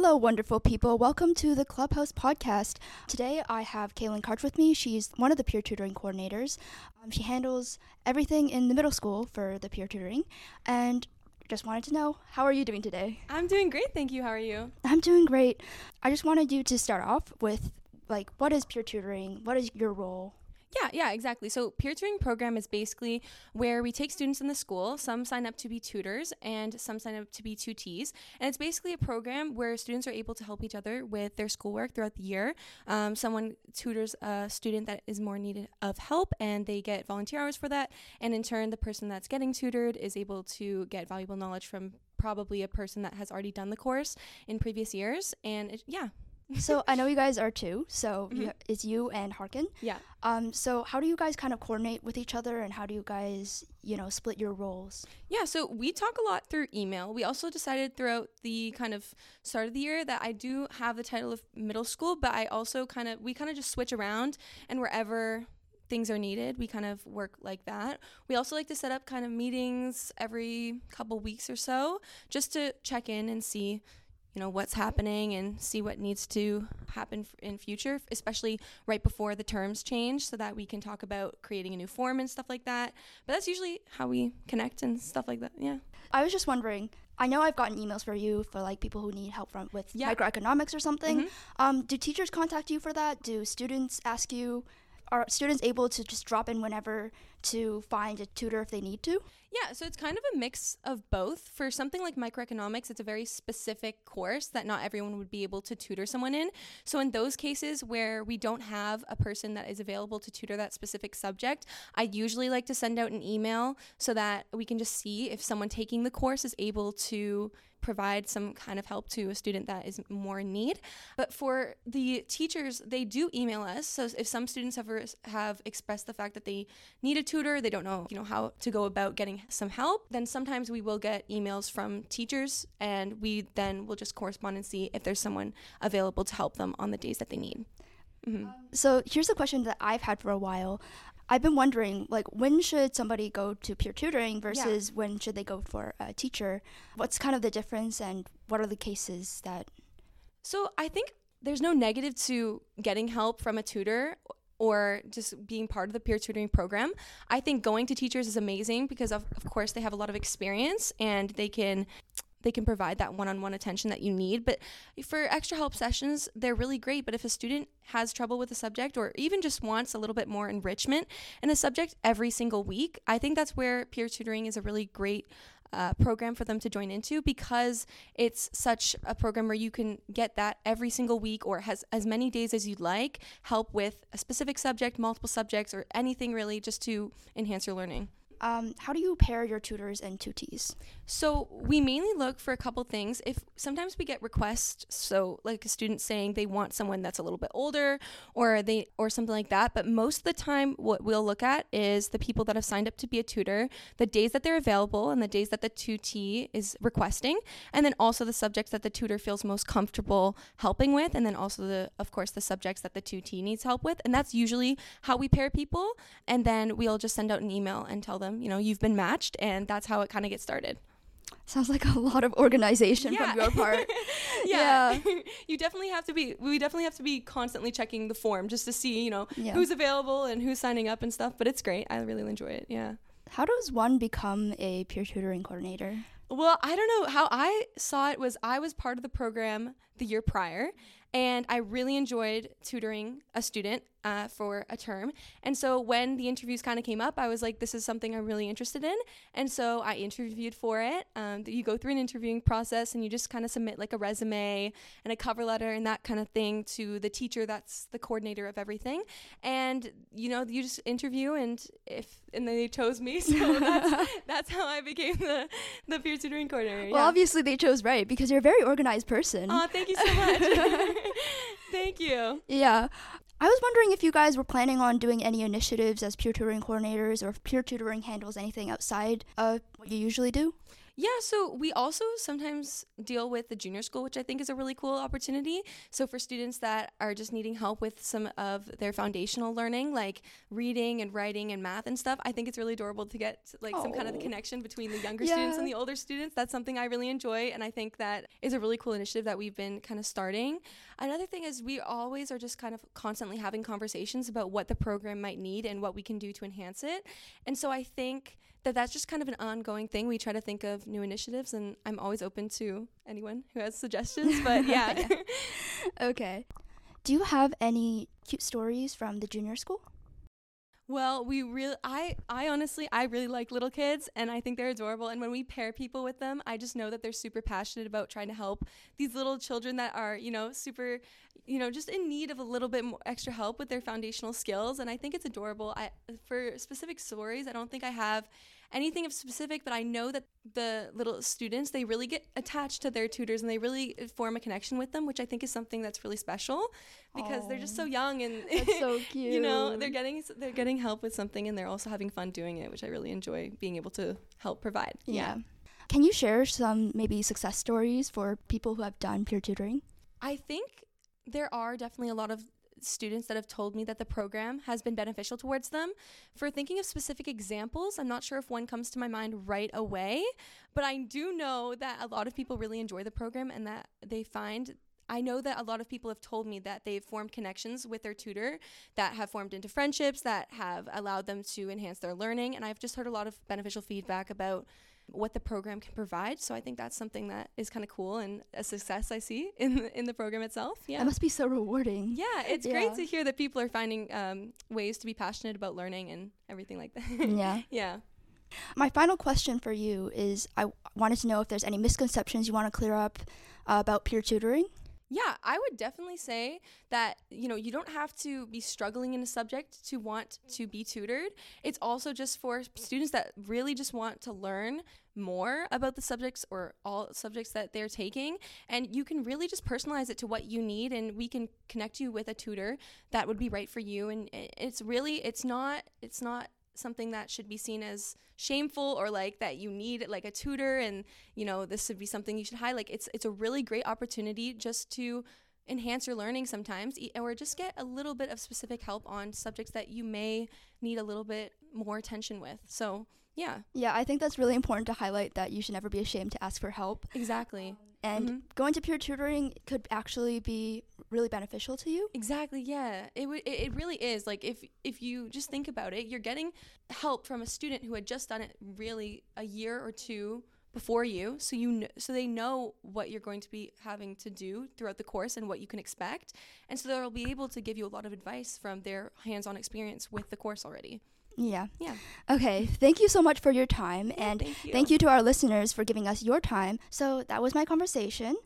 Hello, wonderful people. Welcome to the Clubhouse podcast. Today I have Kaylin Karch with me. She's one of the peer tutoring coordinators. Um, she handles everything in the middle school for the peer tutoring. And just wanted to know, how are you doing today? I'm doing great, thank you. How are you? I'm doing great. I just wanted you to start off with, like, what is peer tutoring? What is your role? Yeah, yeah, exactly. So peer tutoring program is basically where we take students in the school. Some sign up to be tutors, and some sign up to be tutees. And it's basically a program where students are able to help each other with their schoolwork throughout the year. Um, someone tutors a student that is more needed of help, and they get volunteer hours for that. And in turn, the person that's getting tutored is able to get valuable knowledge from probably a person that has already done the course in previous years. And it, yeah, so I know you guys are two. So Mhm. you, it's you and Harkin. yeah. Um, so how do you guys kind of coordinate with each other, and how do you guys, you know, split your roles? Yeah, so we talk a lot through email. We also decided throughout the kind of start of the year that I do have the title of middle school, but I also kind of we kind of just switch around and wherever things are needed, we kind of work like that. We also like to set up kind of meetings every couple weeks or so just to check in and see you know what's happening and see what needs to happen f- in future especially right before the terms change so that we can talk about creating a new form and stuff like that but that's usually how we connect and stuff like that yeah I was just wondering. I know I've gotten emails for you for like people who need help from with Yeah. microeconomics or something. Mhm. Um, do teachers contact you for that? Do students ask you? Are students able to just drop in whenever to find a tutor if they need to? Yeah, so it's kind of a mix of both. For something like microeconomics, it's a very specific course that not everyone would be able to tutor someone in. So, in those cases where we don't have a person that is available to tutor that specific subject, I usually like to send out an email so that we can just see if someone taking the course is able to provide some kind of help to a student that is more in need. But for the teachers, they do email us. So if some students have have expressed the fact that they need a tutor, they don't know, you know, how to go about getting some help, then sometimes we will get emails from teachers and we then will just correspond and see if there's someone available to help them on the days that they need. hmm So here's a question that I've had for a while. I've been wondering, like, when should somebody go to peer tutoring versus when should they go for a teacher? What's kind of the difference, and what are the cases that? So I think there's no negative to getting help from a tutor or just being part of the peer tutoring program. I think going to teachers is amazing because of, of course they have a lot of experience and they can they can provide that one-on-one attention that you need but for extra help sessions they're really great but if a student has trouble with a subject or even just wants a little bit more enrichment in a subject every single week i think that's where peer tutoring is a really great uh, program for them to join into because it's such a program where you can get that every single week or has as many days as you'd like help with a specific subject multiple subjects or anything really just to enhance your learning Um, how do you pair your tutors and tutees? so we mainly look for a couple things. If sometimes we get requests, so like a student saying they want someone that's a little bit older or they or something like that, but most of the time what we'll look at is the people that have signed up to be a tutor, the days that they're available and the days that the tutee is requesting, and then also the subjects that the tutor feels most comfortable helping with, and then also the of course the subjects that the tutee needs help with, and that's usually how we pair people, and then we'll just send out an email and tell them, you know, you've been matched, and that's how it kind of gets started. Sounds like a lot of organization from your part. yeah. you definitely have to be we definitely have to be constantly checking the form just to see, you know, Yeah. who's available and who's signing up and stuff, but it's great. I really enjoy it. Yeah. How does one become a peer tutoring coordinator? Well, I don't know how I saw it was I was part of the program the year prior and I really enjoyed tutoring a student uh, for a term. And so when the interviews kind of came up, I was like, this is something I'm really interested in. And so I interviewed for it. Um, you go through an interviewing process and you just kind of submit like a resume and a cover letter and that kind of thing to the teacher that's the coordinator of everything. And, you know, you just interview and if, and they chose me. So that's, that's how I became the, the peer tutoring coordinator. Well, yeah. obviously they chose right because you're a very organized person. Aw, thank you so much. thank you. yeah. I was wondering if you guys were planning on doing any initiatives as peer tutoring coordinators or if peer tutoring handles anything outside of what you usually do. Yeah, so we also sometimes deal with the junior school, which I think is a really cool opportunity. So for students that are just needing help with some of their foundational learning, like reading and writing and math and stuff, I think it's really adorable to get like some kind of the Oh. connection between the younger Yeah. students and the older students. That's something I really enjoy, and I think that is a really cool initiative that we've been kind of starting. Another thing is we always are just kind of constantly having conversations about what the program might need and what we can do to enhance it. And so I think that that's just kind of an ongoing thing. We try to think of new initiatives, and I'm always open to anyone who has suggestions. But yeah. Yeah. Okay. Do you have any cute stories from the junior school? Well, we really, I, I honestly, I really like little kids, and I think they're adorable. And when we pair people with them, I just know that they're super passionate about trying to help these little children that are, you know, super, you know, just in need of a little bit more extra help with their foundational skills. And I think it's adorable. I, for specific stories, I don't think I have anything of specific, but I know that the little students they really get attached to their tutors and they really form a connection with them, which I think is something that's really special because they're just so young and That's so cute. you know they're getting they're getting help with something and they're also having fun doing it which i really enjoy being able to help provide Yeah. Can you share some maybe success stories for people who have done peer tutoring? i think there are definitely a lot of students that have told me that the program has been beneficial towards them for thinking of specific examples i'm not sure if one comes to my mind right away but i do know that a lot of people really enjoy the program and that they find I know that a lot of people have told me that they've formed connections with their tutor that have formed into friendships that have allowed them to enhance their learning. And I've just heard a lot of beneficial feedback about what the program can provide. So I think that's something that is kind of cool and a success I see in the, in the program itself. Yeah. That must be so rewarding. yeah, it's Yeah. great to hear that people are finding um, ways to be passionate about learning and everything like that. yeah. yeah. My final question for you is I w- wanted to know if there's any misconceptions you want to clear up uh, about peer tutoring. Yeah, I would definitely say that, you know, you don't have to be struggling in a subject to want to be tutored. It's also just for students that really just want to learn more about the subjects or all subjects that they're taking. And you can really just personalize it to what you need and we can connect you with a tutor that would be right for you. And eh, it's really, it's not, it's not something that should be seen as shameful or like that you need like a tutor and you know this should be something you should hide like it's it's a really great opportunity just to enhance your learning sometimes or just get a little bit of specific help on subjects that you may need a little bit more attention with so yeah Yeah, I think that's really important to highlight that you should never be ashamed to ask for help. exactly And Mhm. going to peer tutoring could actually be really beneficial to you. Exactly. Yeah. It would. It, really is. Like if if you just think about it, you're getting help from a student who had just done it really a year or two before you, so you kn- so they know what you're going to be having to do throughout the course and what you can expect, and so they'll be able to give you a lot of advice from their hands-on experience with the course already. Yeah. Yeah. Okay. Thank you so much for your time. and thank you. thank you to our listeners for giving us your time. So that was my conversation.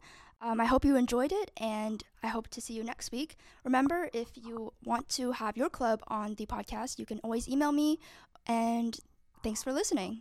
Um, I hope you enjoyed it, and I hope to see you next week. Remember, if you want to have your club on the podcast, you can always email me. And thanks for listening.